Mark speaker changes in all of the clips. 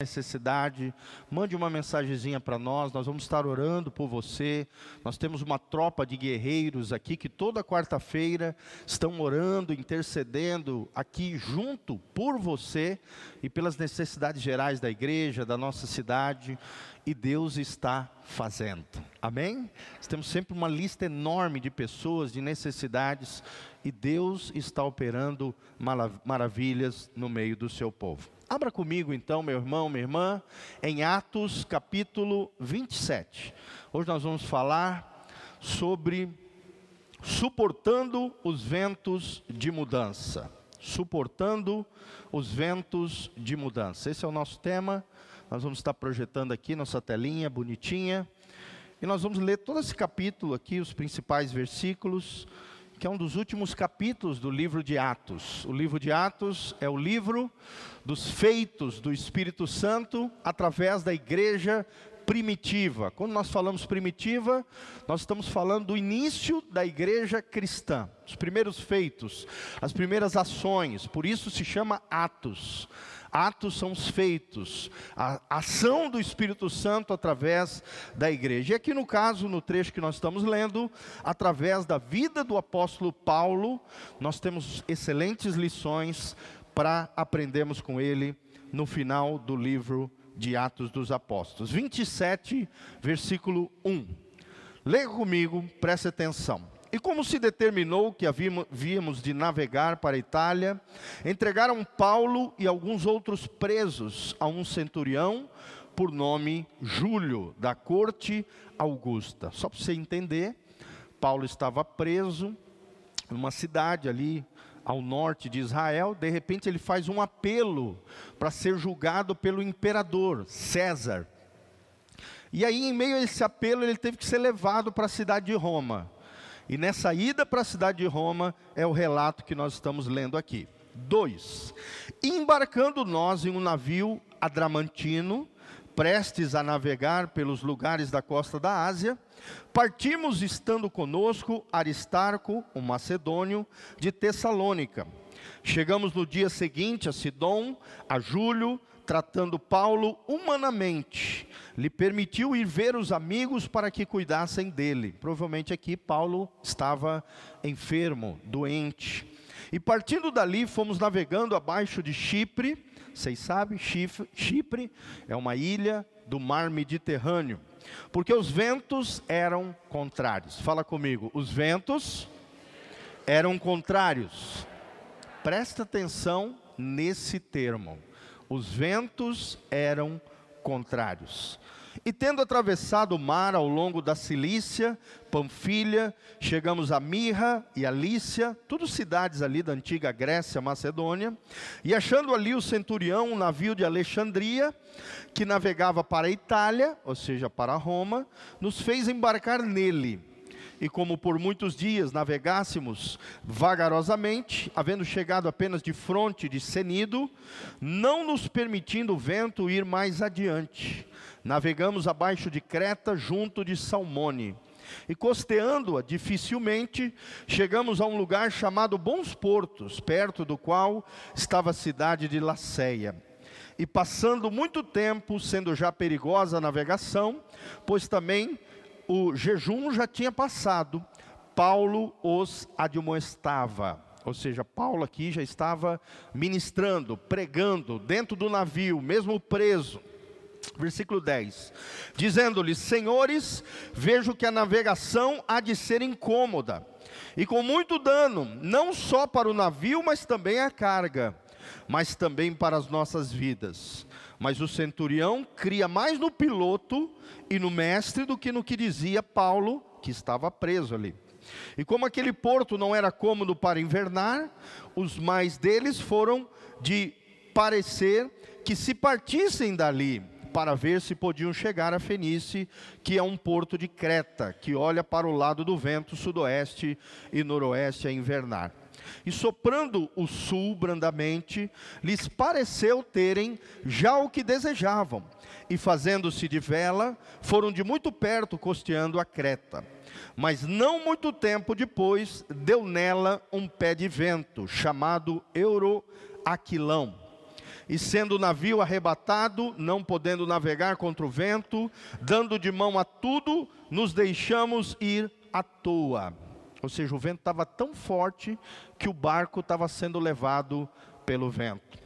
Speaker 1: necessidade, mande uma mensagenzinha para nós, nós vamos estar orando por você. Nós temos uma tropa de guerreiros aqui que toda quarta-feira estão orando, intercedendo aqui junto por você e pelas necessidades gerais da igreja, da nossa cidade, e Deus está fazendo. Amém? Nós temos sempre uma lista enorme de pessoas, de necessidades, e Deus está operando maravilhas no meio do seu povo. Abra comigo então, meu irmão, minha irmã, em Atos capítulo 27. Hoje nós vamos falar sobre suportando os ventos de mudança. Suportando os ventos de mudança. Esse é o nosso tema. Nós vamos estar projetando aqui nossa telinha bonitinha. E nós vamos ler todo esse capítulo aqui, os principais versículos que é um dos últimos capítulos do livro de Atos. O livro de Atos é o livro dos feitos do Espírito Santo através da igreja primitiva. Quando nós falamos primitiva, nós estamos falando do início da igreja cristã, os primeiros feitos, as primeiras ações, por isso se chama Atos. Atos são os feitos, a ação do Espírito Santo através da igreja. E aqui no caso, no trecho que nós estamos lendo, através da vida do apóstolo Paulo, nós temos excelentes lições para aprendermos com ele no final do livro de Atos dos Apóstolos. 27, versículo 1. Leia comigo, preste atenção. E como se determinou que havíamos de navegar para a Itália, entregaram Paulo e alguns outros presos a um centurião por nome Júlio, da corte Augusta. Só para você entender, Paulo estava preso numa cidade ali ao norte de Israel, de repente ele faz um apelo para ser julgado pelo imperador César. E aí, em meio a esse apelo, ele teve que ser levado para a cidade de Roma. E nessa ida para a cidade de Roma é o relato que nós estamos lendo aqui. 2. Embarcando nós em um navio adramantino, prestes a navegar pelos lugares da costa da Ásia, partimos estando conosco Aristarco, um macedônio, de Tessalônica. Chegamos no dia seguinte a Sidom, a Júlio, tratando Paulo humanamente, lhe permitiu ir ver os amigos para que cuidassem dele. Provavelmente aqui Paulo estava enfermo, doente. E partindo dali, fomos navegando abaixo de Chipre. Vocês sabem, Chipre é uma ilha do mar Mediterrâneo. Porque os ventos eram contrários. Fala comigo, os ventos eram contrários. Presta atenção nesse termo os ventos eram contrários. E tendo atravessado o mar ao longo da Cilícia, Panfilha, chegamos a Mirra e a Lícia, tudo cidades ali da antiga Grécia, Macedônia, e achando ali o centurião, um navio de Alexandria, que navegava para a Itália, ou seja, para Roma, nos fez embarcar nele e como por muitos dias navegássemos vagarosamente, havendo chegado apenas de fronte de Senido, não nos permitindo o vento ir mais adiante, navegamos abaixo de Creta, junto de Salmone. E costeando-a dificilmente, chegamos a um lugar chamado Bons Portos, perto do qual estava a cidade de Laceia. E passando muito tempo, sendo já perigosa a navegação, pois também o jejum já tinha passado, Paulo os admoestava. Ou seja, Paulo aqui já estava ministrando, pregando dentro do navio, mesmo preso. Versículo 10: Dizendo-lhes: Senhores, vejo que a navegação há de ser incômoda, e com muito dano, não só para o navio, mas também a carga, mas também para as nossas vidas. Mas o centurião cria mais no piloto e no mestre do que no que dizia Paulo, que estava preso ali. E como aquele porto não era cômodo para invernar, os mais deles foram de parecer que se partissem dali para ver se podiam chegar a Fenice, que é um porto de Creta, que olha para o lado do vento sudoeste e noroeste a invernar. E soprando o sul brandamente, lhes pareceu terem já o que desejavam. E fazendo-se de vela, foram de muito perto costeando a Creta. Mas não muito tempo depois, deu nela um pé de vento, chamado Euroaquilão. E sendo o navio arrebatado, não podendo navegar contra o vento, dando de mão a tudo, nos deixamos ir à toa. Ou seja, o vento estava tão forte que o barco estava sendo levado pelo vento.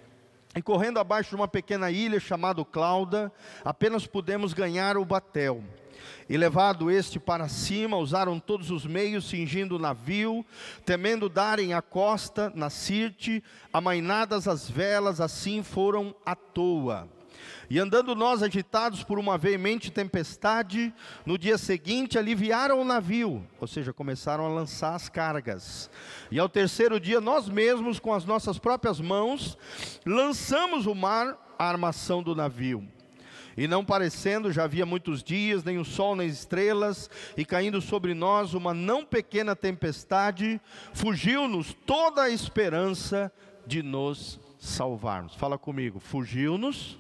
Speaker 1: E correndo abaixo de uma pequena ilha chamada Clauda, apenas pudemos ganhar o batel. E levado este para cima, usaram todos os meios, cingindo o navio, temendo darem a costa na Sirte, amainadas as velas, assim foram à toa. E andando nós agitados por uma veemente tempestade, no dia seguinte aliviaram o navio, ou seja, começaram a lançar as cargas. E ao terceiro dia, nós mesmos, com as nossas próprias mãos, lançamos o mar a armação do navio e não parecendo, já havia muitos dias, nem o sol nem estrelas, e caindo sobre nós uma não pequena tempestade, fugiu-nos toda a esperança de nos salvarmos. Fala comigo, fugiu-nos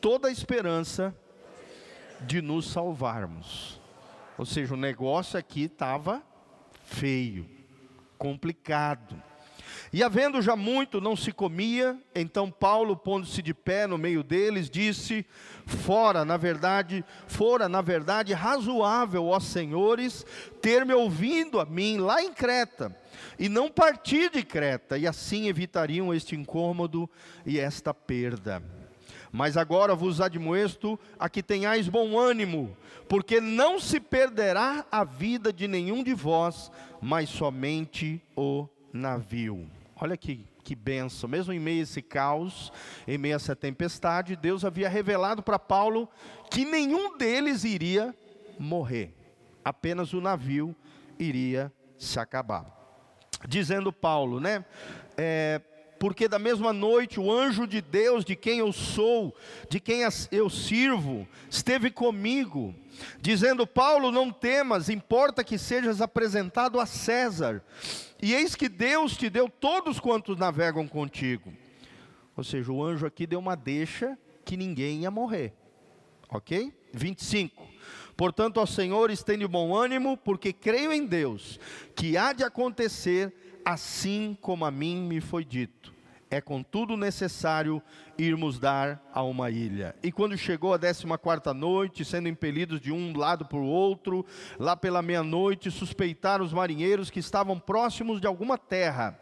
Speaker 1: toda a esperança de nos salvarmos. Ou seja, o negócio aqui estava feio, complicado. E havendo já muito não se comia, então Paulo, pondo-se de pé no meio deles, disse: Fora, na verdade, fora, na verdade, razoável, ó senhores, ter me ouvindo a mim lá em Creta, e não partir de Creta, e assim evitariam este incômodo e esta perda. Mas agora vos admoesto a que tenhais bom ânimo, porque não se perderá a vida de nenhum de vós, mas somente o navio. Olha que, que benção, mesmo em meio a esse caos, em meio a essa tempestade, Deus havia revelado para Paulo que nenhum deles iria morrer, apenas o navio iria se acabar. Dizendo Paulo, né? É, porque da mesma noite o anjo de Deus, de quem eu sou, de quem eu sirvo, esteve comigo, dizendo: Paulo, não temas, importa que sejas apresentado a César. E eis que Deus te deu todos quantos navegam contigo. Ou seja, o anjo aqui deu uma deixa que ninguém ia morrer. Ok? 25. Portanto, ao Senhor estende bom ânimo, porque creio em Deus, que há de acontecer assim como a mim me foi dito. É contudo necessário irmos dar a uma ilha. E quando chegou a décima quarta noite, sendo impelidos de um lado para o outro, lá pela meia-noite, suspeitaram os marinheiros que estavam próximos de alguma terra.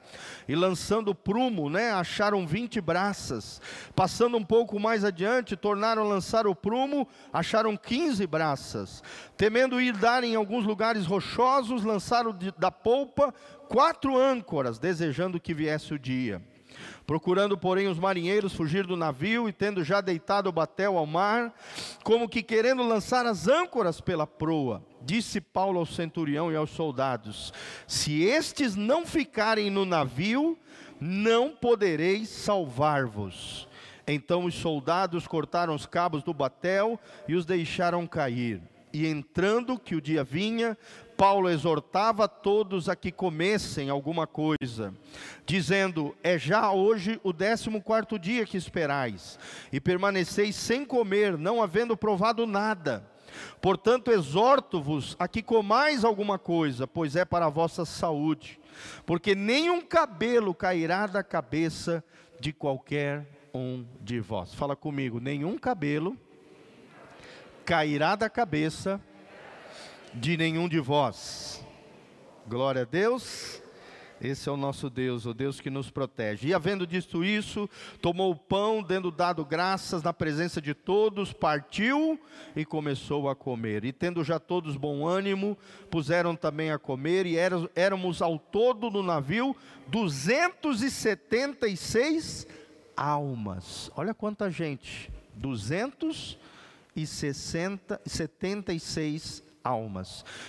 Speaker 1: E lançando prumo, né, acharam vinte braças. Passando um pouco mais adiante, tornaram a lançar o prumo, acharam quinze braças. Temendo ir dar em alguns lugares rochosos, lançaram da polpa quatro âncoras, desejando que viesse o dia. Procurando, porém, os marinheiros fugir do navio e tendo já deitado o batel ao mar, como que querendo lançar as âncoras pela proa, disse Paulo ao centurião e aos soldados: Se estes não ficarem no navio, não podereis salvar-vos. Então os soldados cortaram os cabos do batel e os deixaram cair. E entrando que o dia vinha, Paulo exortava todos a que comessem alguma coisa, dizendo: É já hoje o décimo quarto dia que esperais, e permaneceis sem comer, não havendo provado nada. Portanto, exorto-vos a que comais alguma coisa, pois é para a vossa saúde, porque nenhum cabelo cairá da cabeça de qualquer um de vós. Fala comigo, nenhum cabelo cairá da cabeça de nenhum de vós. Glória a Deus. Esse é o nosso Deus, o Deus que nos protege. E havendo dito isso, tomou o pão, tendo dado graças na presença de todos, partiu e começou a comer. E tendo já todos bom ânimo, puseram também a comer, e éramos ao todo no navio 276 almas. Olha quanta gente! 276 almas.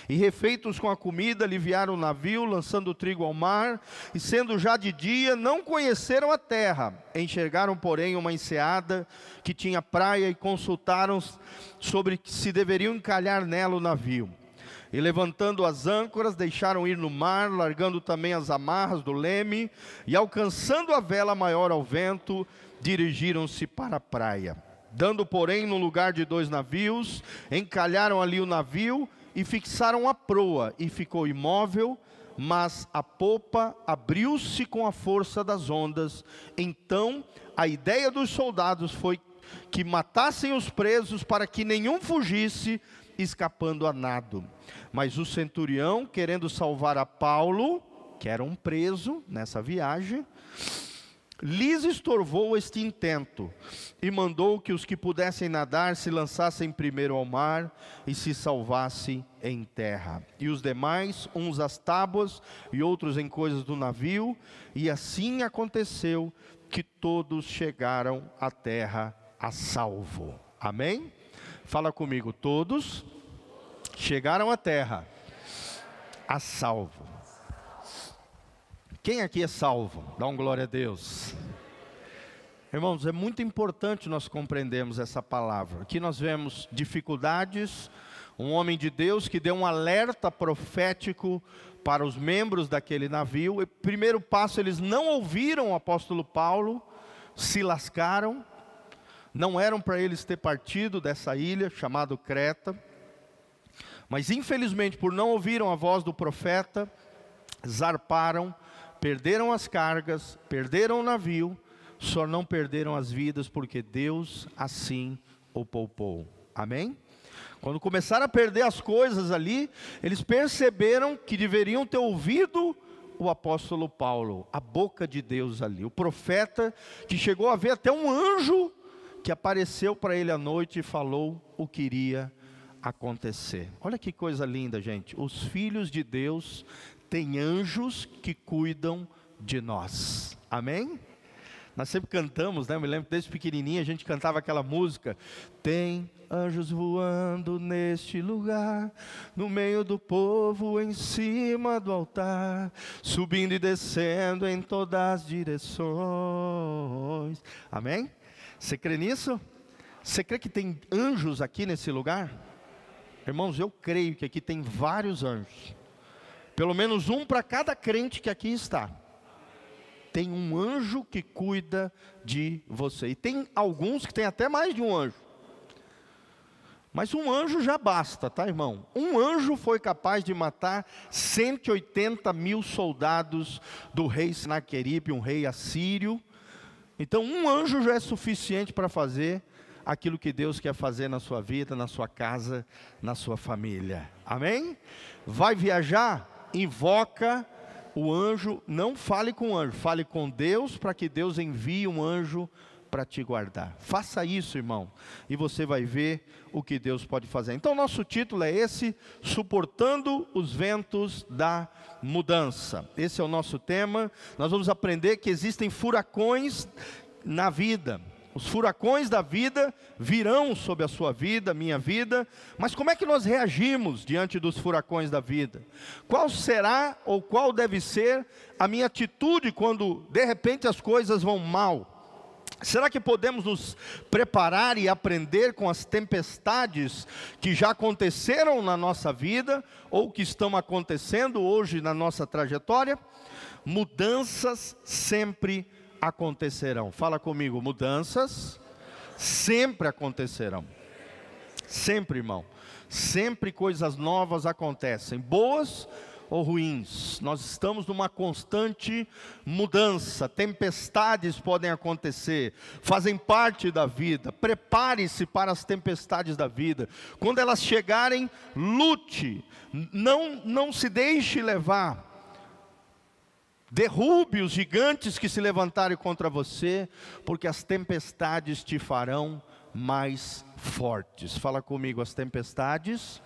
Speaker 1: E refeitos com a comida, aliviaram o navio, lançando o trigo ao mar, e sendo já de dia, não conheceram a terra. Enxergaram, porém, uma enseada que tinha praia e consultaram sobre se deveriam encalhar nela o navio. E levantando as âncoras, deixaram ir no mar, largando também as amarras do leme, e alcançando a vela maior ao vento, dirigiram-se para a praia. Dando, porém, no lugar de dois navios, encalharam ali o navio e fixaram a proa, e ficou imóvel mas a popa abriu-se com a força das ondas. Então, a ideia dos soldados foi que matassem os presos para que nenhum fugisse, escapando a nado. Mas o centurião, querendo salvar a Paulo, que era um preso nessa viagem, lhes estorvou este intento e mandou que os que pudessem nadar se lançassem primeiro ao mar e se salvassem em terra. E os demais, uns às tábuas e outros em coisas do navio, e assim aconteceu que todos chegaram à terra a salvo. Amém? Fala comigo, todos chegaram à terra a salvo. Quem aqui é salvo? Dá um glória a Deus. Irmãos, é muito importante nós compreendermos essa palavra. Aqui nós vemos dificuldades, um homem de Deus que deu um alerta profético para os membros daquele navio. E primeiro passo, eles não ouviram o apóstolo Paulo, se lascaram, não eram para eles ter partido dessa ilha chamada Creta. Mas infelizmente, por não ouviram a voz do profeta, zarparam perderam as cargas, perderam o navio, só não perderam as vidas porque Deus assim o poupou. Amém? Quando começaram a perder as coisas ali, eles perceberam que deveriam ter ouvido o apóstolo Paulo, a boca de Deus ali, o profeta que chegou a ver até um anjo que apareceu para ele à noite e falou o que iria acontecer. Olha que coisa linda, gente. Os filhos de Deus tem anjos que cuidam de nós. Amém? Nós sempre cantamos, né? Eu me lembro desde pequenininho a gente cantava aquela música. Tem anjos voando neste lugar, no meio do povo, em cima do altar, subindo e descendo em todas as direções. Amém? Você crê nisso? Você crê que tem anjos aqui nesse lugar? Irmãos, eu creio que aqui tem vários anjos. Pelo menos um para cada crente que aqui está. Tem um anjo que cuida de você. E tem alguns que tem até mais de um anjo. Mas um anjo já basta, tá, irmão? Um anjo foi capaz de matar 180 mil soldados do rei Sinaqueribe, um rei assírio. Então, um anjo já é suficiente para fazer aquilo que Deus quer fazer na sua vida, na sua casa, na sua família. Amém? Vai viajar? Invoca o anjo, não fale com o anjo, fale com Deus para que Deus envie um anjo para te guardar. Faça isso, irmão, e você vai ver o que Deus pode fazer. Então, nosso título é esse: Suportando os ventos da mudança. Esse é o nosso tema. Nós vamos aprender que existem furacões na vida. Os furacões da vida virão sobre a sua vida, minha vida, mas como é que nós reagimos diante dos furacões da vida? Qual será ou qual deve ser a minha atitude quando de repente as coisas vão mal? Será que podemos nos preparar e aprender com as tempestades que já aconteceram na nossa vida ou que estão acontecendo hoje na nossa trajetória? Mudanças sempre acontecerão. Fala comigo, mudanças sempre acontecerão. Sempre, irmão. Sempre coisas novas acontecem, boas ou ruins. Nós estamos numa constante mudança. Tempestades podem acontecer, fazem parte da vida. Prepare-se para as tempestades da vida. Quando elas chegarem, lute. Não não se deixe levar Derrube os gigantes que se levantarem contra você, porque as tempestades te farão mais fortes. Fala comigo, as tempestades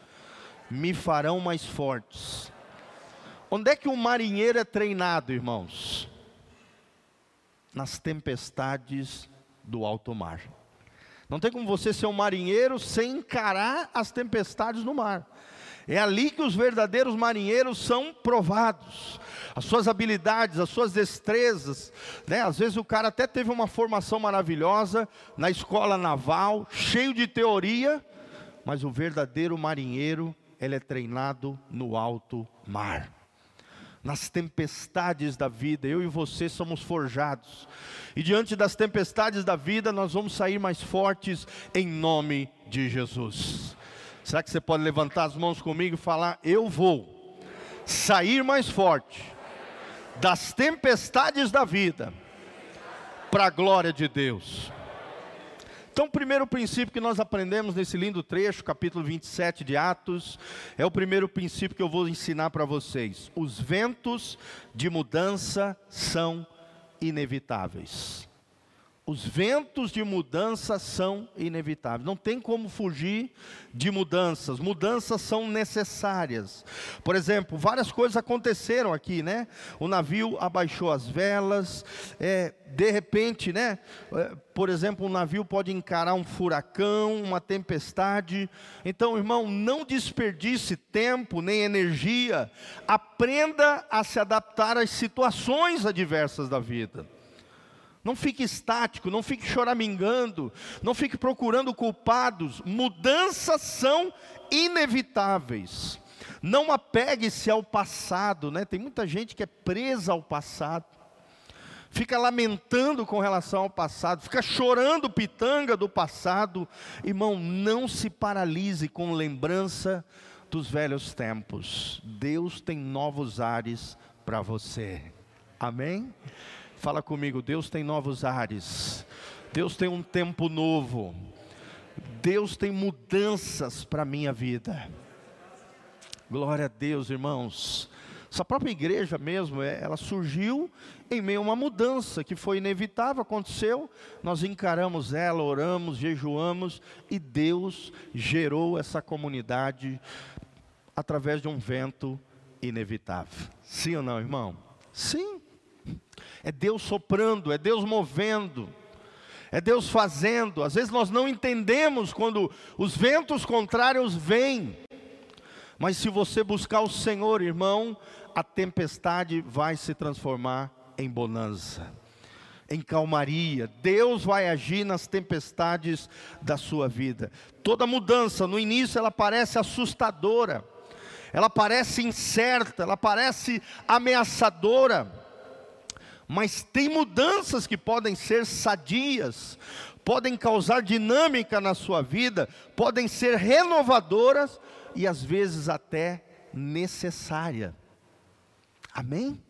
Speaker 1: me farão mais fortes. Onde é que um marinheiro é treinado, irmãos? Nas tempestades do alto mar. Não tem como você ser um marinheiro sem encarar as tempestades no mar. É ali que os verdadeiros marinheiros são provados. As suas habilidades, as suas destrezas, né? Às vezes o cara até teve uma formação maravilhosa na escola naval, cheio de teoria, mas o verdadeiro marinheiro, ele é treinado no alto mar. Nas tempestades da vida, eu e você somos forjados. E diante das tempestades da vida, nós vamos sair mais fortes em nome de Jesus. Será que você pode levantar as mãos comigo e falar: Eu vou sair mais forte das tempestades da vida para a glória de Deus. Então, o primeiro princípio que nós aprendemos nesse lindo trecho, capítulo 27 de Atos, é o primeiro princípio que eu vou ensinar para vocês. Os ventos de mudança são inevitáveis. Os ventos de mudança são inevitáveis. Não tem como fugir de mudanças. Mudanças são necessárias. Por exemplo, várias coisas aconteceram aqui, né? O navio abaixou as velas. É, de repente, né? É, por exemplo, um navio pode encarar um furacão, uma tempestade. Então, irmão, não desperdice tempo nem energia. Aprenda a se adaptar às situações adversas da vida. Não fique estático, não fique choramingando, não fique procurando culpados. Mudanças são inevitáveis. Não apegue-se ao passado, né? Tem muita gente que é presa ao passado. Fica lamentando com relação ao passado, fica chorando pitanga do passado. Irmão, não se paralise com lembrança dos velhos tempos. Deus tem novos ares para você. Amém? Fala comigo, Deus tem novos ares. Deus tem um tempo novo. Deus tem mudanças para a minha vida. Glória a Deus, irmãos. Essa própria igreja mesmo, é, ela surgiu em meio a uma mudança que foi inevitável, aconteceu. Nós encaramos ela, oramos, jejuamos e Deus gerou essa comunidade através de um vento inevitável. Sim ou não, irmão? Sim. É Deus soprando, é Deus movendo, é Deus fazendo. Às vezes nós não entendemos quando os ventos contrários vêm, mas se você buscar o Senhor, irmão, a tempestade vai se transformar em bonança, em calmaria. Deus vai agir nas tempestades da sua vida. Toda mudança, no início, ela parece assustadora, ela parece incerta, ela parece ameaçadora mas tem mudanças que podem ser sadias, podem causar dinâmica na sua vida, podem ser renovadoras e às vezes até necessária. Amém?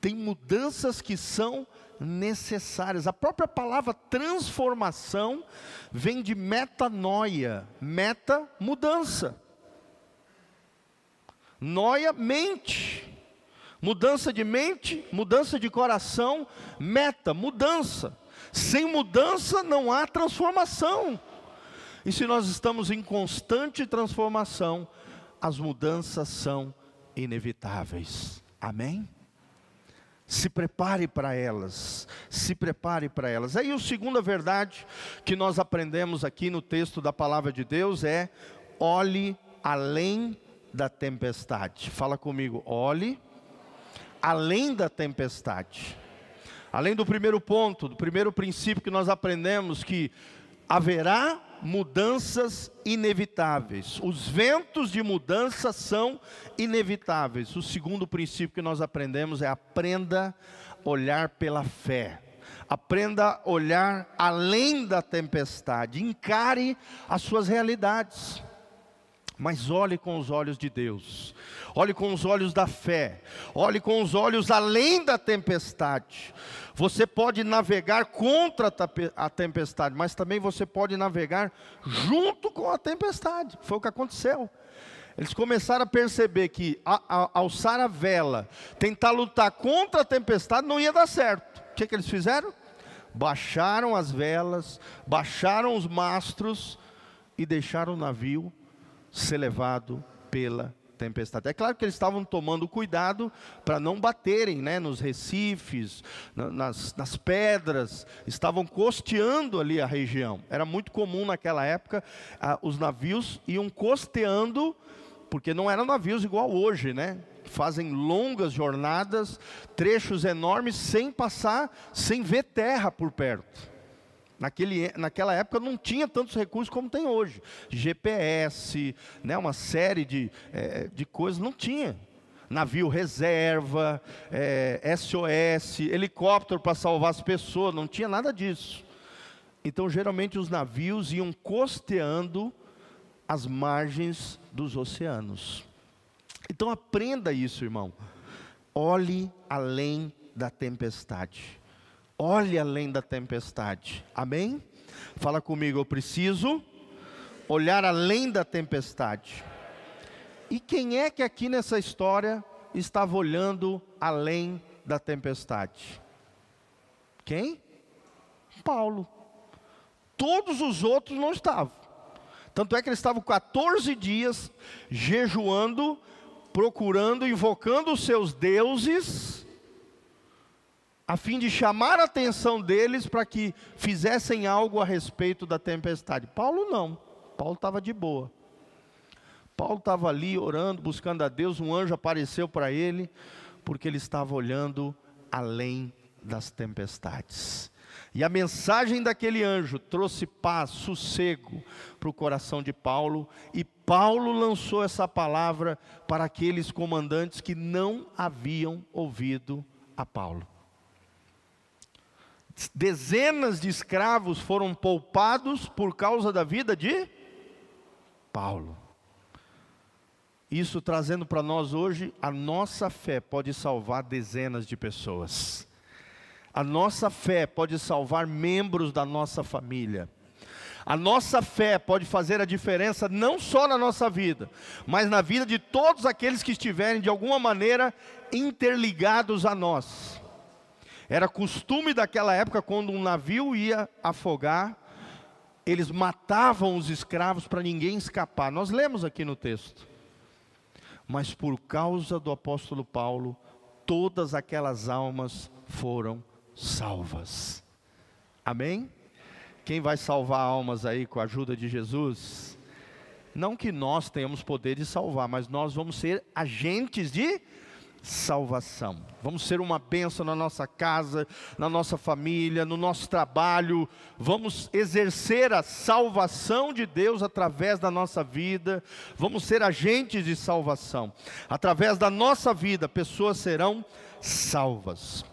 Speaker 1: Tem mudanças que são necessárias. A própria palavra transformação vem de metanoia, meta mudança. Noia mente. Mudança de mente, mudança de coração, meta, mudança. Sem mudança não há transformação. E se nós estamos em constante transformação, as mudanças são inevitáveis. Amém? Se prepare para elas, se prepare para elas. Aí a segunda verdade que nós aprendemos aqui no texto da palavra de Deus é: olhe além da tempestade. Fala comigo, olhe além da tempestade. Além do primeiro ponto, do primeiro princípio que nós aprendemos que haverá mudanças inevitáveis. Os ventos de mudança são inevitáveis. O segundo princípio que nós aprendemos é aprenda a olhar pela fé. Aprenda a olhar além da tempestade. Encare as suas realidades mas olhe com os olhos de Deus, olhe com os olhos da fé, olhe com os olhos além da tempestade. Você pode navegar contra a tempestade, mas também você pode navegar junto com a tempestade. Foi o que aconteceu. Eles começaram a perceber que a, a, alçar a vela, tentar lutar contra a tempestade, não ia dar certo. O que, que eles fizeram? Baixaram as velas, baixaram os mastros e deixaram o navio ser levado pela tempestade. É claro que eles estavam tomando cuidado para não baterem né, nos recifes, nas, nas pedras, estavam costeando ali a região. Era muito comum naquela época, ah, os navios iam costeando, porque não eram navios igual hoje, né? Fazem longas jornadas, trechos enormes, sem passar, sem ver terra por perto. Naquele, naquela época não tinha tantos recursos como tem hoje. GPS, né, uma série de, é, de coisas, não tinha. Navio reserva, é, SOS, helicóptero para salvar as pessoas, não tinha nada disso. Então, geralmente, os navios iam costeando as margens dos oceanos. Então aprenda isso, irmão. Olhe além da tempestade. Olhe além da tempestade. Amém? Fala comigo, eu preciso olhar além da tempestade. E quem é que aqui nessa história estava olhando além da tempestade? Quem? Paulo. Todos os outros não estavam. Tanto é que eles estavam 14 dias jejuando, procurando, invocando os seus deuses, a fim de chamar a atenção deles para que fizessem algo a respeito da tempestade. Paulo não. Paulo estava de boa. Paulo estava ali orando, buscando a Deus, um anjo apareceu para ele, porque ele estava olhando além das tempestades. E a mensagem daquele anjo trouxe paz, sossego para o coração de Paulo, e Paulo lançou essa palavra para aqueles comandantes que não haviam ouvido a Paulo. Dezenas de escravos foram poupados por causa da vida de Paulo. Isso trazendo para nós hoje, a nossa fé pode salvar dezenas de pessoas. A nossa fé pode salvar membros da nossa família. A nossa fé pode fazer a diferença não só na nossa vida, mas na vida de todos aqueles que estiverem de alguma maneira interligados a nós. Era costume daquela época, quando um navio ia afogar, eles matavam os escravos para ninguém escapar. Nós lemos aqui no texto mas por causa do apóstolo Paulo, todas aquelas almas foram salvas. Amém? Quem vai salvar almas aí com a ajuda de Jesus? Não que nós tenhamos poder de salvar, mas nós vamos ser agentes de salvação. Vamos ser uma bênção na nossa casa, na nossa família, no nosso trabalho. Vamos exercer a salvação de Deus através da nossa vida. Vamos ser agentes de salvação. Através da nossa vida, pessoas serão salvas.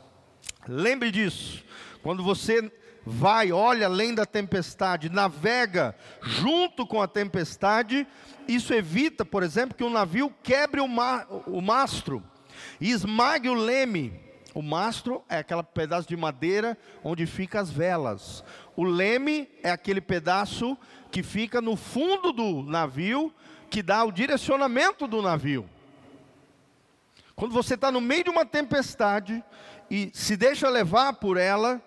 Speaker 1: Lembre disso. Quando você vai, olha além da tempestade, navega junto com a tempestade, isso evita, por exemplo, que um navio quebre o, ma o mastro e esmague o leme. O mastro é aquele pedaço de madeira onde ficam as velas. O leme é aquele pedaço que fica no fundo do navio, que dá o direcionamento do navio. Quando você está no meio de uma tempestade e se deixa levar por ela,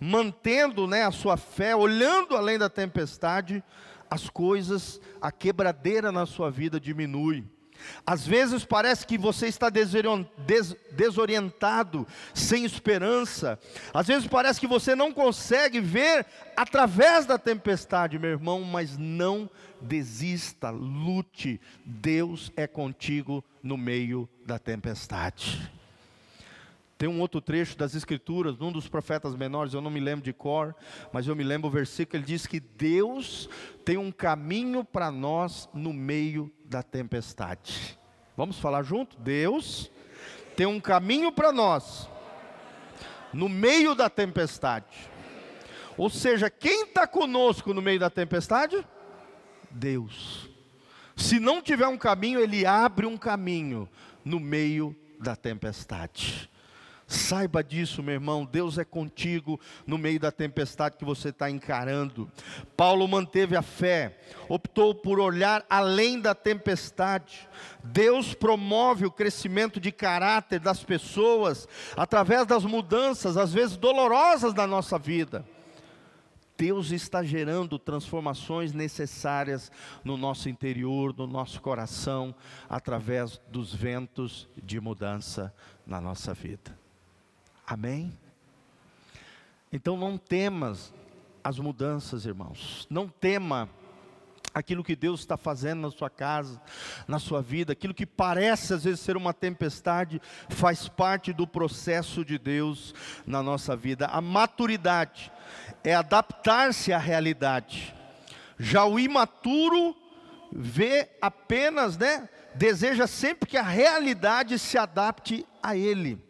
Speaker 1: mantendo né, a sua fé, olhando além da tempestade, as coisas, a quebradeira na sua vida diminui. Às vezes parece que você está desorientado, sem esperança. Às vezes parece que você não consegue ver através da tempestade, meu irmão, mas não desista, lute. Deus é contigo no meio da tempestade. Tem um outro trecho das Escrituras, num dos profetas menores, eu não me lembro de cor, mas eu me lembro o versículo, ele diz que Deus tem um caminho para nós no meio da tempestade. Vamos falar junto? Deus tem um caminho para nós no meio da tempestade. Ou seja, quem está conosco no meio da tempestade? Deus. Se não tiver um caminho, Ele abre um caminho no meio da tempestade. Saiba disso, meu irmão, Deus é contigo no meio da tempestade que você está encarando. Paulo manteve a fé, optou por olhar além da tempestade. Deus promove o crescimento de caráter das pessoas através das mudanças, às vezes dolorosas da nossa vida. Deus está gerando transformações necessárias no nosso interior, no nosso coração, através dos ventos de mudança na nossa vida. Amém? Então não temas as mudanças, irmãos. Não tema aquilo que Deus está fazendo na sua casa, na sua vida, aquilo que parece às vezes ser uma tempestade, faz parte do processo de Deus na nossa vida. A maturidade é adaptar-se à realidade. Já o imaturo vê apenas, né, deseja sempre que a realidade se adapte a ele.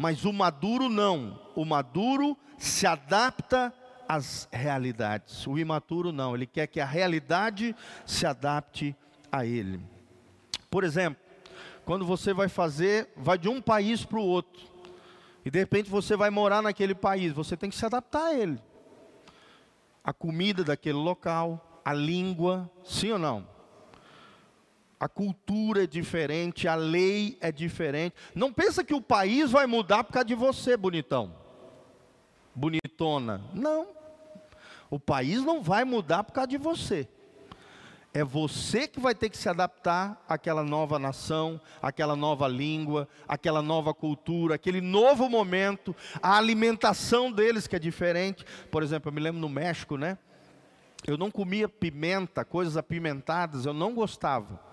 Speaker 1: Mas o maduro não. O maduro se adapta às realidades. O imaturo não. Ele quer que a realidade se adapte a ele. Por exemplo, quando você vai fazer, vai de um país para o outro, e de repente você vai morar naquele país, você tem que se adaptar a ele. A comida daquele local, a língua, sim ou não? A cultura é diferente, a lei é diferente. Não pensa que o país vai mudar por causa de você, bonitão. Bonitona. Não. O país não vai mudar por causa de você. É você que vai ter que se adaptar àquela nova nação, àquela nova língua, àquela nova cultura, aquele novo momento, a alimentação deles que é diferente. Por exemplo, eu me lembro no México, né? Eu não comia pimenta, coisas apimentadas, eu não gostava.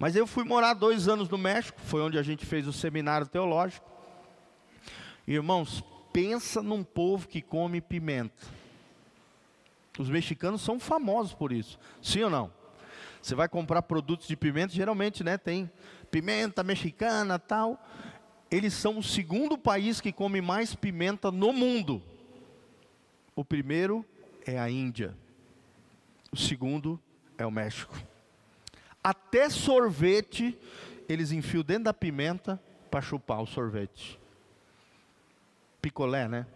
Speaker 1: Mas eu fui morar dois anos no México, foi onde a gente fez o seminário teológico. Irmãos, pensa num povo que come pimenta. Os mexicanos são famosos por isso. Sim ou não? Você vai comprar produtos de pimenta, geralmente, né, tem pimenta mexicana, tal. Eles são o segundo país que come mais pimenta no mundo. O primeiro é a Índia. O segundo é o México. Até sorvete eles enfiam dentro da pimenta para chupar o sorvete. Picolé, né?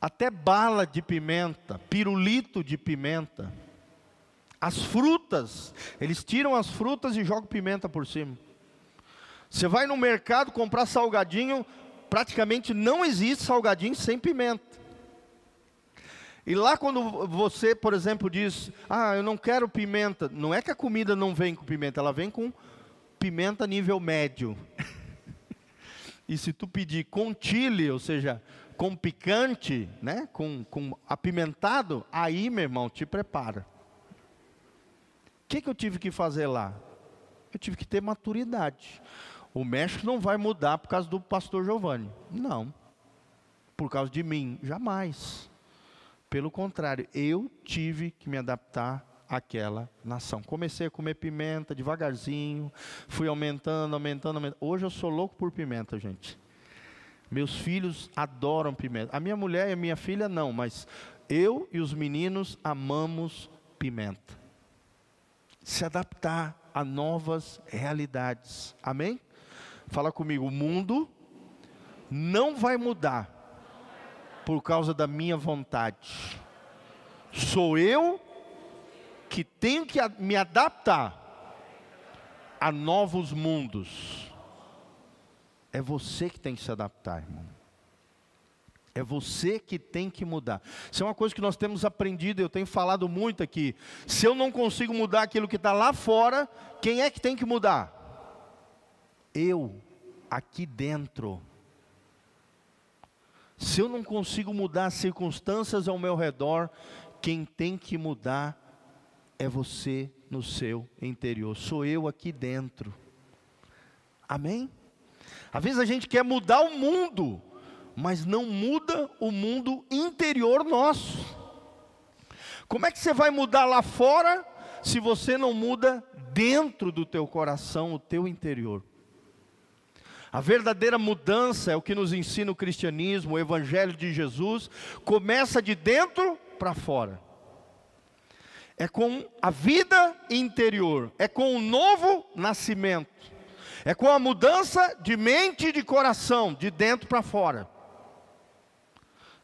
Speaker 1: até bala de pimenta, pirulito de pimenta. As frutas, eles tiram as frutas e jogam pimenta por cima. Você vai no mercado comprar salgadinho, praticamente não existe salgadinho sem pimenta. E lá quando você, por exemplo, diz, ah, eu não quero pimenta, não é que a comida não vem com pimenta, ela vem com pimenta nível médio. e se tu pedir com chile, ou seja, com picante, né? com, com apimentado, aí, meu irmão, te prepara. O que, que eu tive que fazer lá? Eu tive que ter maturidade. O México não vai mudar por causa do pastor Giovanni. Não. Por causa de mim. Jamais. Pelo contrário, eu tive que me adaptar àquela nação. Comecei a comer pimenta devagarzinho, fui aumentando, aumentando, aumentando. Hoje eu sou louco por pimenta, gente. Meus filhos adoram pimenta. A minha mulher e a minha filha não, mas eu e os meninos amamos pimenta. Se adaptar a novas realidades. Amém? Fala comigo, o mundo não vai mudar por causa da minha vontade. Sou eu que tenho que me adaptar a novos mundos. É você que tem que se adaptar, irmão. É você que tem que mudar. Isso é uma coisa que nós temos aprendido, eu tenho falado muito aqui. Se eu não consigo mudar aquilo que está lá fora, quem é que tem que mudar? Eu, aqui dentro. Se eu não consigo mudar as circunstâncias ao meu redor, quem tem que mudar é você no seu interior. Sou eu aqui dentro. Amém? Às vezes a gente quer mudar o mundo, mas não muda o mundo interior nosso. Como é que você vai mudar lá fora se você não muda dentro do teu coração, o teu interior? A verdadeira mudança é o que nos ensina o cristianismo, o evangelho de Jesus, começa de dentro para fora. É com a vida interior, é com o novo nascimento. É com a mudança de mente e de coração, de dentro para fora.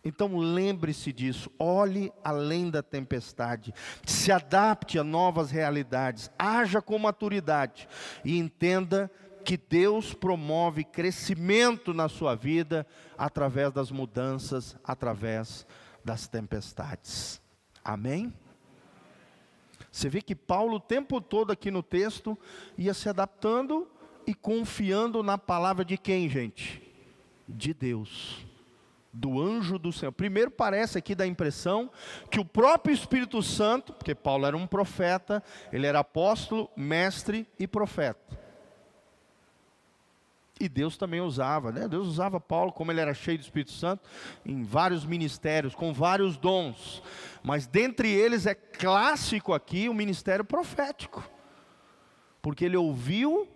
Speaker 1: Então lembre-se disso, olhe além da tempestade, se adapte a novas realidades, haja com maturidade e entenda que Deus promove crescimento na sua vida através das mudanças, através das tempestades. Amém? Você vê que Paulo o tempo todo aqui no texto ia se adaptando e confiando na palavra de quem, gente? De Deus, do anjo do Senhor. Primeiro parece aqui da impressão que o próprio Espírito Santo, porque Paulo era um profeta, ele era apóstolo, mestre e profeta. E Deus também usava, né? Deus usava Paulo, como ele era cheio do Espírito Santo, em vários ministérios, com vários dons. Mas dentre eles é clássico aqui o ministério profético. Porque ele ouviu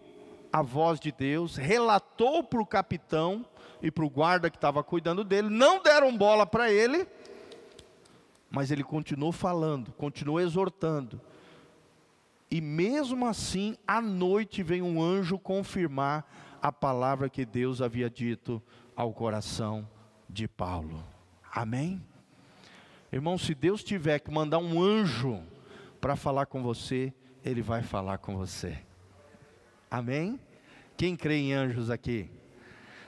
Speaker 1: a voz de Deus, relatou para o capitão e para o guarda que estava cuidando dele, não deram bola para ele, mas ele continuou falando, continuou exortando. E mesmo assim, à noite vem um anjo confirmar a palavra que Deus havia dito ao coração de Paulo. Amém? Irmão, se Deus tiver que mandar um anjo para falar com você, ele vai falar com você. Amém? Quem crê em anjos aqui?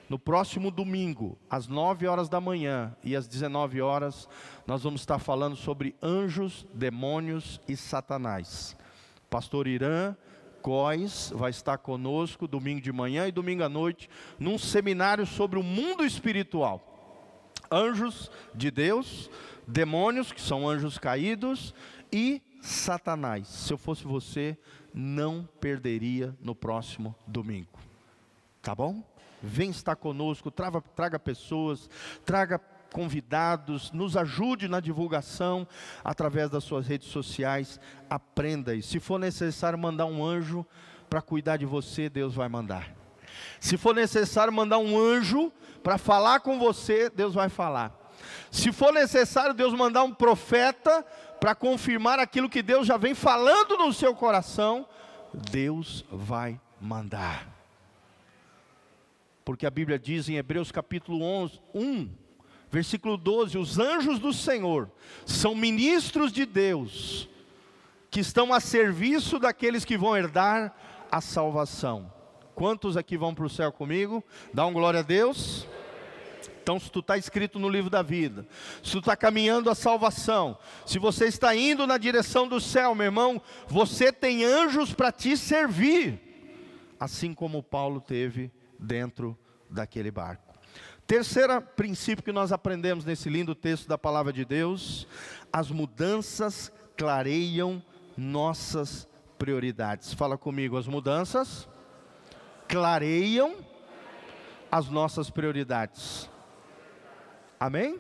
Speaker 1: No próximo domingo, às 9 horas da manhã e às 19 horas, nós vamos estar falando sobre anjos, demônios e Satanás. Pastor Irã Góes vai estar conosco domingo de manhã e domingo à noite, num seminário sobre o mundo espiritual. Anjos de Deus, demônios, que são anjos caídos, e Satanás. Se eu fosse você, não perderia no próximo domingo. Tá bom? Vem estar conosco, traga, traga pessoas, traga convidados, nos ajude na divulgação através das suas redes sociais. Aprenda e se for necessário mandar um anjo para cuidar de você, Deus vai mandar. Se for necessário mandar um anjo para falar com você, Deus vai falar. Se for necessário Deus mandar um profeta para confirmar aquilo que Deus já vem falando no seu coração, Deus vai mandar. Porque a Bíblia diz em Hebreus capítulo 11, 1, versículo 12: Os anjos do Senhor são ministros de Deus, que estão a serviço daqueles que vão herdar a salvação. Quantos aqui vão para o céu comigo? Dá um glória a Deus. Então, se tu está escrito no livro da vida, se tu está caminhando a salvação, se você está indo na direção do céu, meu irmão, você tem anjos para te servir, assim como Paulo teve dentro daquele barco. Terceiro princípio que nós aprendemos nesse lindo texto da palavra de Deus: as mudanças clareiam nossas prioridades. Fala comigo, as mudanças clareiam as nossas prioridades. Amém?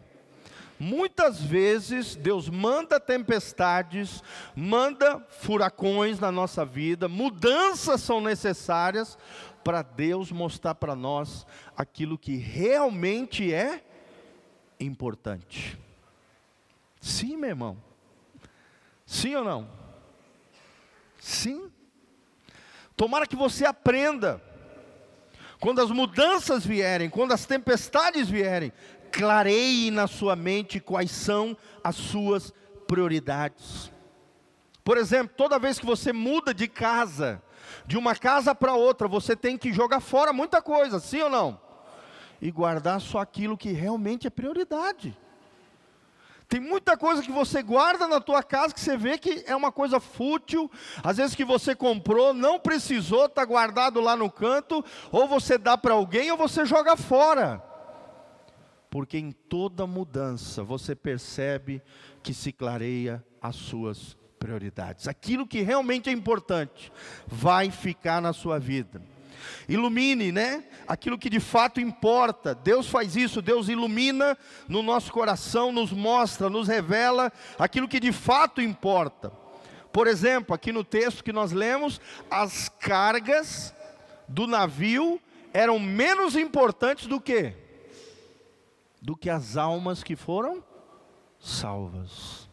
Speaker 1: Muitas vezes Deus manda tempestades, manda furacões na nossa vida, mudanças são necessárias para Deus mostrar para nós aquilo que realmente é importante. Sim, meu irmão. Sim ou não? Sim. Tomara que você aprenda. Quando as mudanças vierem, quando as tempestades vierem, clareie na sua mente quais são as suas prioridades. Por exemplo, toda vez que você muda de casa, de uma casa para outra, você tem que jogar fora muita coisa, sim ou não? E guardar só aquilo que realmente é prioridade. Tem muita coisa que você guarda na tua casa que você vê que é uma coisa fútil, às vezes que você comprou, não precisou, está guardado lá no canto, ou você dá para alguém ou você joga fora porque em toda mudança você percebe que se clareia as suas prioridades. Aquilo que realmente é importante vai ficar na sua vida. Ilumine, né? Aquilo que de fato importa. Deus faz isso, Deus ilumina no nosso coração, nos mostra, nos revela aquilo que de fato importa. Por exemplo, aqui no texto que nós lemos, as cargas do navio eram menos importantes do que do que as almas que foram salvas.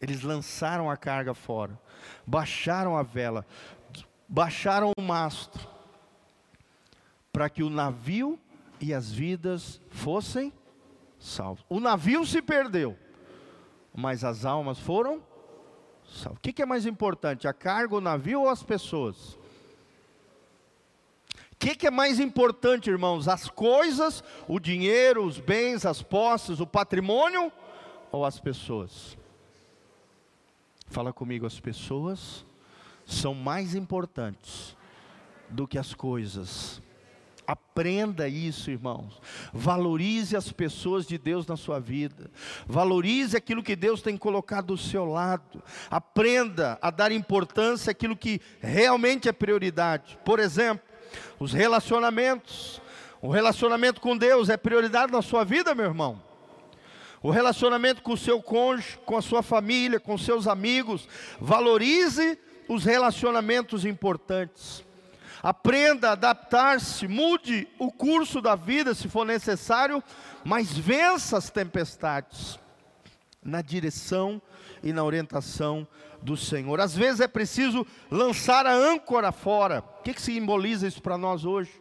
Speaker 1: Eles lançaram a carga fora, baixaram a vela, baixaram o mastro, para que o navio e as vidas fossem salvos. O navio se perdeu, mas as almas foram salvas. O que, é mais importante, a carga, o navio ou as pessoas? Que, que é mais importante, irmãos? As coisas, o dinheiro, os bens, as posses, o patrimônio ou as pessoas? Fala comigo, as pessoas são mais importantes do que as coisas. Aprenda isso, irmãos. Valorize as pessoas de Deus na sua vida. Valorize aquilo que Deus tem colocado do seu lado. Aprenda a dar importância àquilo que realmente é prioridade. Por exemplo, os relacionamentos. O relacionamento com Deus é prioridade na sua vida, meu irmão. O relacionamento com o seu cônjuge, com a sua família, com seus amigos. Valorize os relacionamentos importantes. Aprenda a adaptar-se, mude o curso da vida se for necessário, mas vença as tempestades. Na direção e na orientação do Senhor. Às vezes é preciso lançar a âncora fora. O que, que simboliza isso para nós hoje?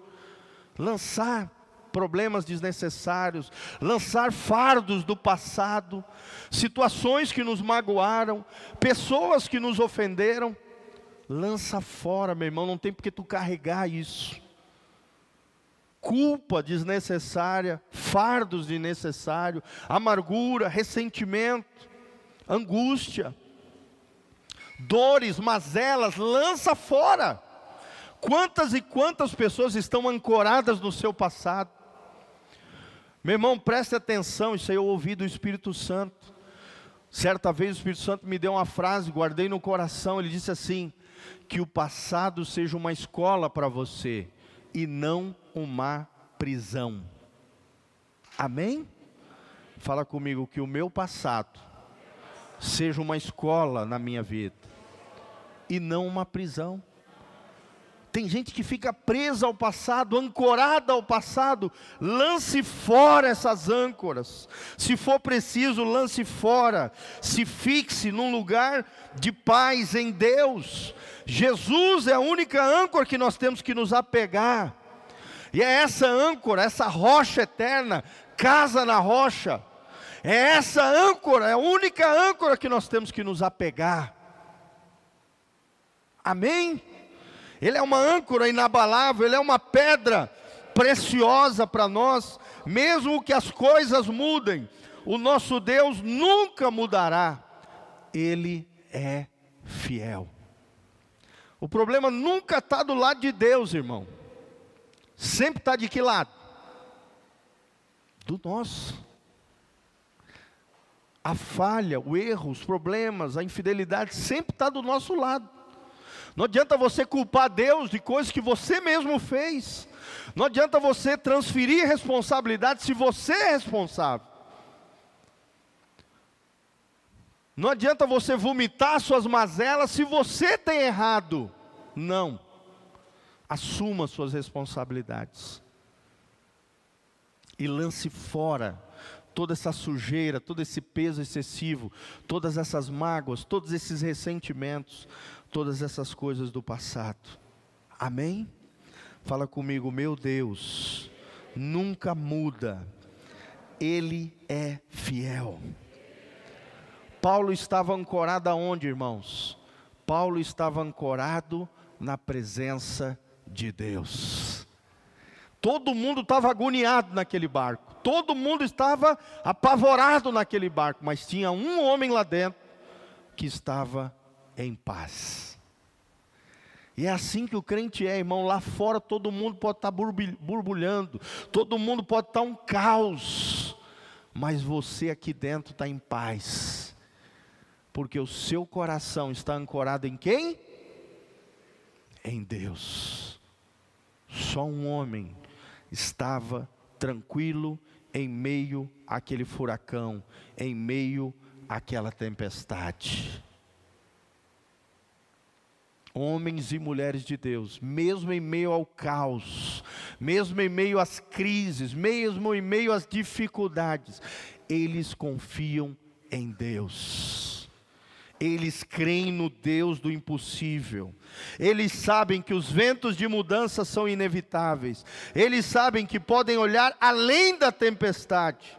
Speaker 1: Lançar problemas desnecessários, lançar fardos do passado, situações que nos magoaram, pessoas que nos ofenderam. Lança fora, meu irmão, não tem porque tu carregar isso. Culpa desnecessária, fardos desnecessários, amargura, ressentimento, angústia, dores, mazelas, lança fora. Quantas e quantas pessoas estão ancoradas no seu passado? Meu irmão, preste atenção, isso aí eu ouvi do Espírito Santo. Certa vez o Espírito Santo me deu uma frase, guardei no coração, ele disse assim: que o passado seja uma escola para você e não uma prisão. Amém? Fala comigo que o meu passado seja uma escola na minha vida e não uma prisão. Tem gente que fica presa ao passado, ancorada ao passado. Lance fora essas âncoras. Se for preciso, lance fora. Se fixe num lugar de paz em Deus. Jesus é a única âncora que nós temos que nos apegar. E é essa âncora, essa rocha eterna, casa na rocha. É essa âncora, é a única âncora que nós temos que nos apegar. Amém? Ele é uma âncora inabalável, ele é uma pedra preciosa para nós, mesmo que as coisas mudem, o nosso Deus nunca mudará, ele é fiel. O problema nunca está do lado de Deus, irmão, sempre está de que lado? Do nosso. A falha, o erro, os problemas, a infidelidade sempre está do nosso lado. Não adianta você culpar Deus de coisas que você mesmo fez. Não adianta você transferir responsabilidade se você é responsável. Não adianta você vomitar suas mazelas se você tem errado. Não. Assuma suas responsabilidades. E lance fora toda essa sujeira, todo esse peso excessivo, todas essas mágoas, todos esses ressentimentos, todas essas coisas do passado. Amém? Fala comigo, meu Deus, nunca muda, Ele é fiel. Paulo estava ancorado aonde, irmãos? Paulo estava ancorado na presença de Deus. Todo mundo estava agoniado naquele barco, todo mundo estava apavorado naquele barco, mas tinha um homem lá dentro que estava em paz. E é assim que o crente é, irmão. Lá fora todo mundo pode estar borbulhando, todo mundo pode estar um caos, mas você aqui dentro está em paz, porque o seu coração está ancorado em quem? Em Deus. Só um homem estava tranquilo em meio àquele furacão, em meio àquela tempestade homens e mulheres de Deus, mesmo em meio ao caos, mesmo em meio às crises, mesmo em meio às dificuldades, eles confiam em Deus. Eles creem no Deus do impossível. Eles sabem que os ventos de mudança são inevitáveis. Eles sabem que podem olhar além da tempestade.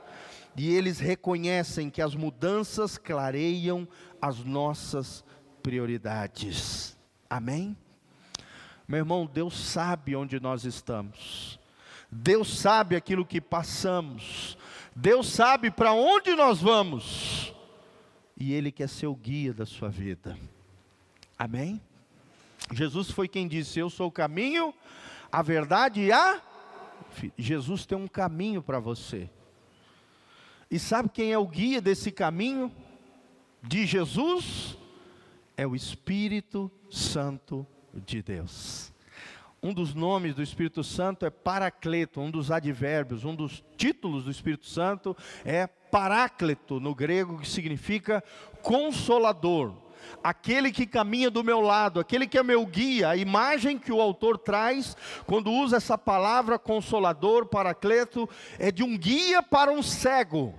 Speaker 1: E eles reconhecem que as mudanças clareiam as nossas prioridades. Amém? Meu irmão, Deus sabe onde nós estamos. Deus sabe aquilo que passamos. Deus sabe para onde nós vamos. E Ele quer ser o guia da sua vida. Amém? Jesus foi quem disse: Eu sou o caminho, a verdade e a. Jesus tem um caminho para você. E sabe quem é o guia desse caminho? De Jesus? É o Espírito Santo de Deus. Um dos nomes do Espírito Santo é Paracleto, um dos advérbios, um dos títulos do Espírito Santo é Paráclito, no grego, que significa consolador, aquele que caminha do meu lado, aquele que é meu guia. A imagem que o autor traz quando usa essa palavra consolador, Paracleto, é de um guia para um cego.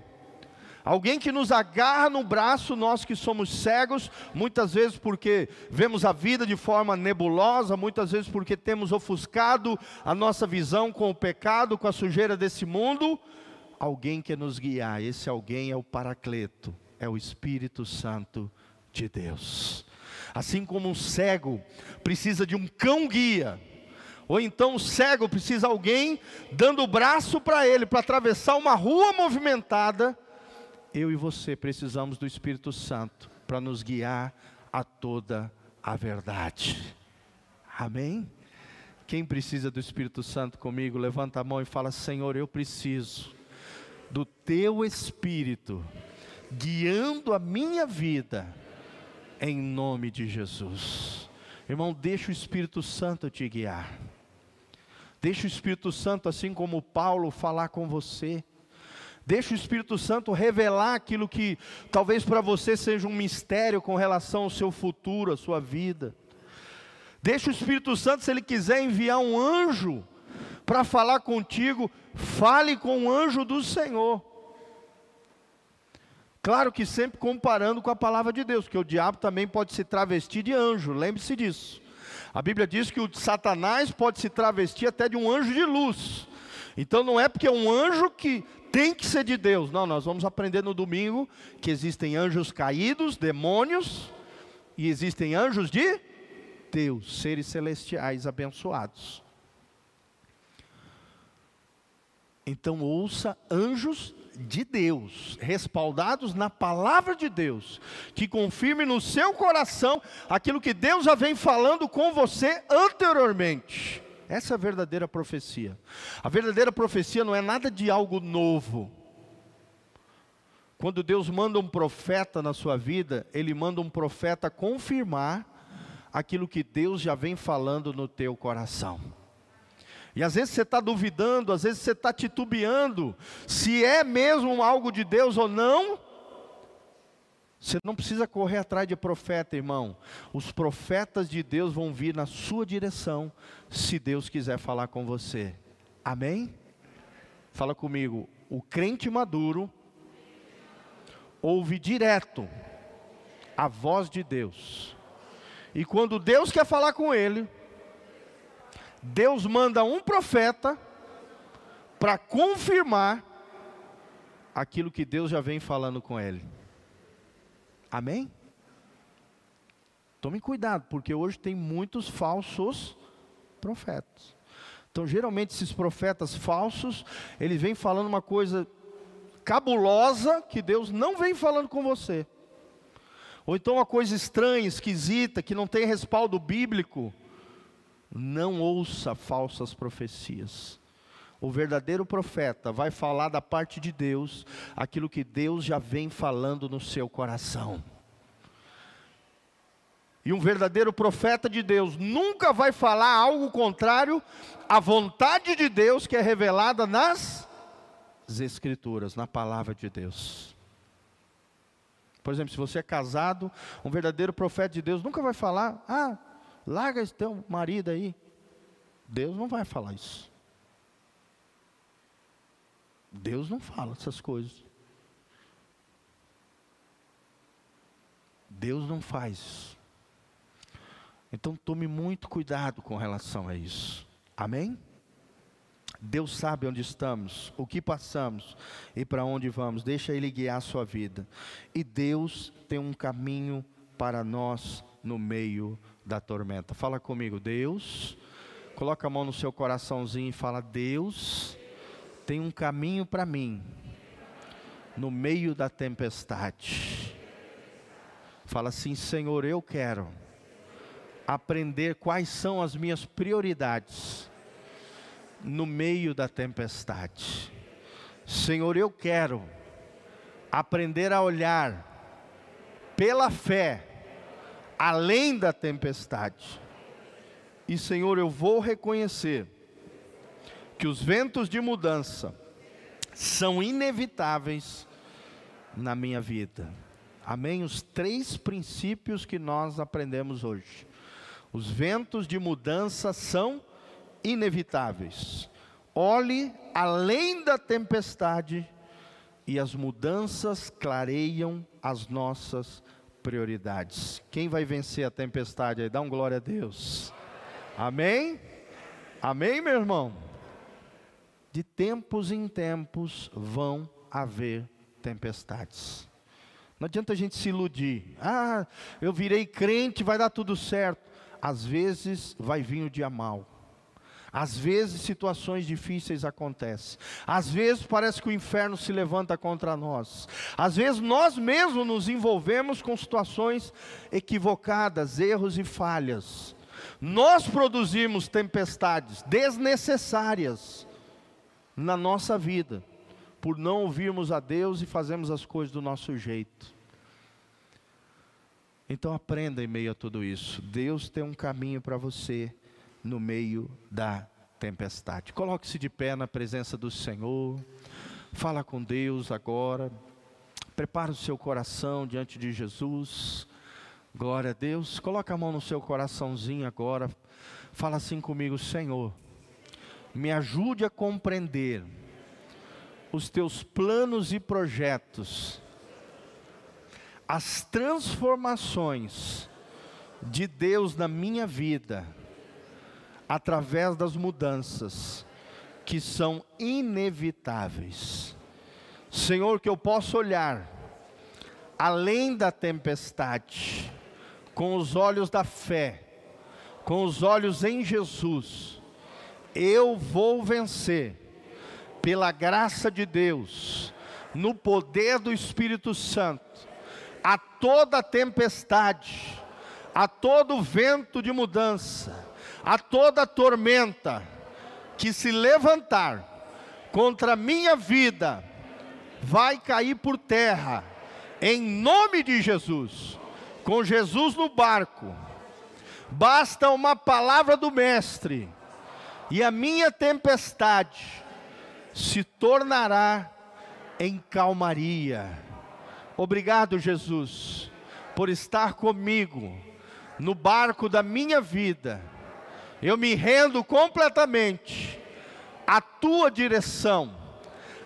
Speaker 1: Alguém que nos agarra no braço, nós que somos cegos, muitas vezes porque vemos a vida de forma nebulosa, muitas vezes porque temos ofuscado a nossa visão com o pecado, com a sujeira desse mundo. Alguém que nos guiar, esse alguém é o Paracleto, é o Espírito Santo de Deus. Assim como um cego precisa de um cão guia, ou então o cego precisa de alguém dando o braço para ele para atravessar uma rua movimentada, eu e você precisamos do Espírito Santo para nos guiar a toda a verdade. Amém? Quem precisa do Espírito Santo comigo, levanta a mão e fala: Senhor, eu preciso do teu Espírito guiando a minha vida, em nome de Jesus. Irmão, deixa o Espírito Santo te guiar. Deixa o Espírito Santo, assim como Paulo, falar com você. Deixa o Espírito Santo revelar aquilo que talvez para você seja um mistério com relação ao seu futuro, à sua vida. Deixa o Espírito Santo, se ele quiser enviar um anjo para falar contigo, fale com o anjo do Senhor. Claro que sempre comparando com a palavra de Deus, porque o diabo também pode se travestir de anjo, lembre-se disso. A Bíblia diz que o Satanás pode se travestir até de um anjo de luz. Então não é porque é um anjo que tem que ser de Deus. Não, nós vamos aprender no domingo que existem anjos caídos, demônios, e existem anjos de Deus, seres celestiais abençoados. Então ouça anjos de Deus, respaldados na palavra de Deus, que confirme no seu coração aquilo que Deus já vem falando com você anteriormente. Essa é a verdadeira profecia. A verdadeira profecia não é nada de algo novo. Quando Deus manda um profeta na sua vida, Ele manda um profeta confirmar aquilo que Deus já vem falando no teu coração. E às vezes você está duvidando, às vezes você está titubeando, se é mesmo algo de Deus ou não, você não precisa correr atrás de profeta, irmão. Os profetas de Deus vão vir na sua direção, se Deus quiser falar com você. Amém? Fala comigo. O crente maduro ouve direto a voz de Deus. E quando Deus quer falar com ele, Deus manda um profeta para confirmar aquilo que Deus já vem falando com ele. Amém? Tome cuidado, porque hoje tem muitos falsos profetas. Então, geralmente, esses profetas falsos, eles vêm falando uma coisa cabulosa que Deus não vem falando com você. Ou então uma coisa estranha, esquisita, que não tem respaldo bíblico. Não ouça falsas profecias. O verdadeiro profeta vai falar da parte de Deus aquilo que Deus já vem falando no seu coração. E um verdadeiro profeta de Deus nunca vai falar algo contrário à vontade de Deus que é revelada nas Escrituras, na palavra de Deus. Por exemplo, se você é casado, um verdadeiro profeta de Deus nunca vai falar, ah, larga esse teu marido aí. Deus não vai falar isso. Deus não fala essas coisas. Deus não faz isso. Então tome muito cuidado com relação a isso. Amém? Deus sabe onde estamos, o que passamos e para onde vamos. Deixa Ele guiar a sua vida. E Deus tem um caminho para nós no meio da tormenta. Fala comigo, Deus. Coloca a mão no seu coraçãozinho e fala: Deus tem um caminho para mim no meio da tempestade. Fala assim, Senhor, eu quero aprender quais são as minhas prioridades no meio da tempestade. Senhor, eu quero aprender a olhar pela fé além da tempestade. E Senhor, eu vou reconhecer que os ventos de mudança são inevitáveis na minha vida. Amém? Os três princípios que nós aprendemos hoje. Os ventos de mudança são inevitáveis. Olhe além da tempestade e as mudanças clareiam as nossas prioridades. Quem vai vencer a tempestade aí? Dá um glória a Deus. Amém? Amém, meu irmão? De tempos em tempos vão haver tempestades. Não adianta a gente se iludir. Ah, eu virei crente, vai dar tudo certo. Às vezes vai vir o dia mal. Às vezes situações difíceis acontecem. Às vezes parece que o inferno se levanta contra nós. Às vezes nós mesmos nos envolvemos com situações equivocadas, erros e falhas. Nós produzimos tempestades desnecessárias na nossa vida, por não ouvirmos a Deus e fazermos as coisas do nosso jeito. Então aprenda em meio a tudo isso. Deus tem um caminho para você no meio da tempestade. Coloque-se de pé na presença do Senhor. Fala com Deus agora. Prepara o seu coração diante de Jesus. Glória a Deus. Coloque a mão no seu coraçãozinho agora. Fala assim comigo, Senhor. Me ajude a compreender os teus planos e projetos, as transformações de Deus na minha vida através das mudanças que são inevitáveis. Senhor, que eu possa olhar além da tempestade, com os olhos da fé, com os olhos em Jesus, eu vou vencer, pela graça de Deus, no poder do Espírito Santo, a toda tempestade, a todo vento de mudança, a toda tormenta que se levantar contra a minha vida, vai cair por terra, em nome de Jesus, com Jesus no barco, basta uma palavra do Mestre, e a minha tempestade se tornará em calmaria. Obrigado, Jesus, por estar comigo no barco da minha vida eu me rendo completamente à tua direção,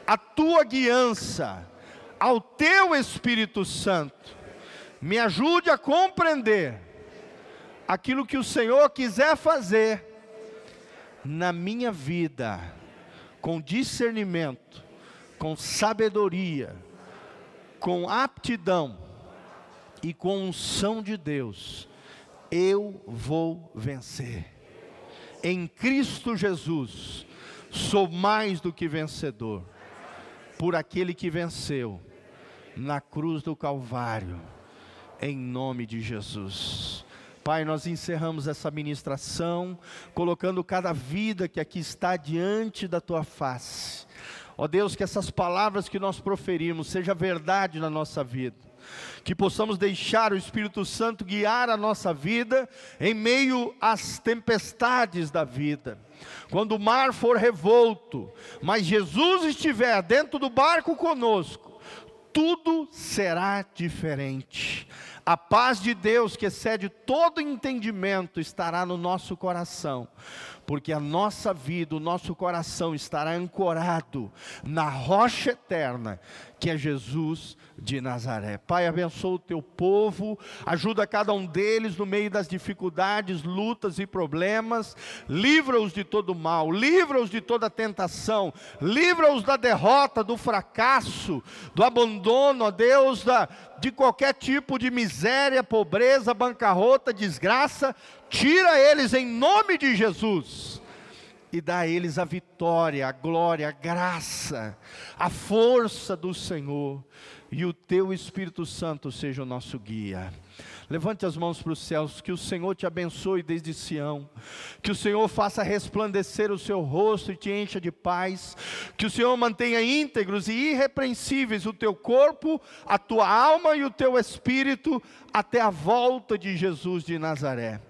Speaker 1: à tua guiança, ao teu Espírito Santo. Me ajude a compreender aquilo que o Senhor quiser fazer na minha vida, com discernimento, com sabedoria, com aptidão e com unção de Deus, eu vou vencer em Cristo Jesus, sou mais do que vencedor, por aquele que venceu na cruz do Calvário, em nome de Jesus. Pai, nós encerramos essa ministração, colocando cada vida que aqui está diante da tua face. Ó Deus, que essas palavras que nós proferimos seja verdade na nossa vida que possamos deixar o Espírito Santo guiar a nossa vida em meio às tempestades da vida. Quando o mar for revolto, mas Jesus estiver dentro do barco conosco, tudo será diferente. A paz de Deus, que excede todo entendimento, estará no nosso coração, porque a nossa vida, o nosso coração estará ancorado na rocha eterna, que é Jesus de Nazaré. Pai, abençoa o teu povo, ajuda cada um deles no meio das dificuldades, lutas e problemas, livra-os de todo mal, livra-os de toda tentação, livra-os da derrota, do fracasso, do abandono, ó Deus, da, de qualquer tipo de miséria, pobreza, bancarrota, desgraça, tira eles em nome de Jesus e dá a eles a vitória, a glória, a graça, a força do Senhor, e o teu Espírito Santo seja o nosso guia. Levante as mãos para os céus, que o Senhor te abençoe desde Sião, que o Senhor faça resplandecer o seu rosto e te encha de paz, que o Senhor mantenha íntegros e irrepreensíveis o teu corpo, a tua alma e o teu espírito, até a volta de Jesus de Nazaré.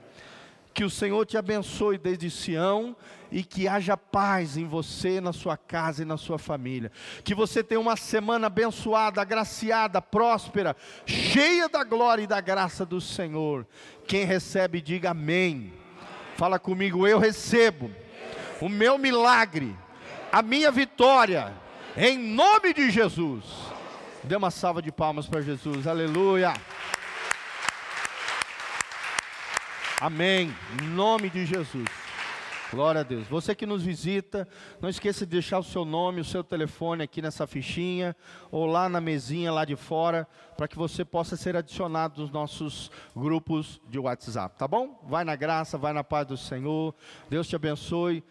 Speaker 1: Que o Senhor te abençoe desde Sião e que haja paz em você, na sua casa e na sua família. Que você tenha uma semana abençoada, agraciada, próspera, cheia da glória e da graça do Senhor. Quem recebe, diga amém. Fala comigo, eu recebo o meu milagre, a minha vitória, em nome de Jesus. Dê uma salva de palmas para Jesus. Aleluia. Amém. Em nome de Jesus. Glória a Deus. Você que nos visita, não esqueça de deixar o seu nome, o seu telefone aqui nessa fichinha ou lá na mesinha lá de fora, para que você possa ser adicionado nos nossos grupos de WhatsApp, tá bom? Vai na graça, vai na paz do Senhor. Deus te abençoe.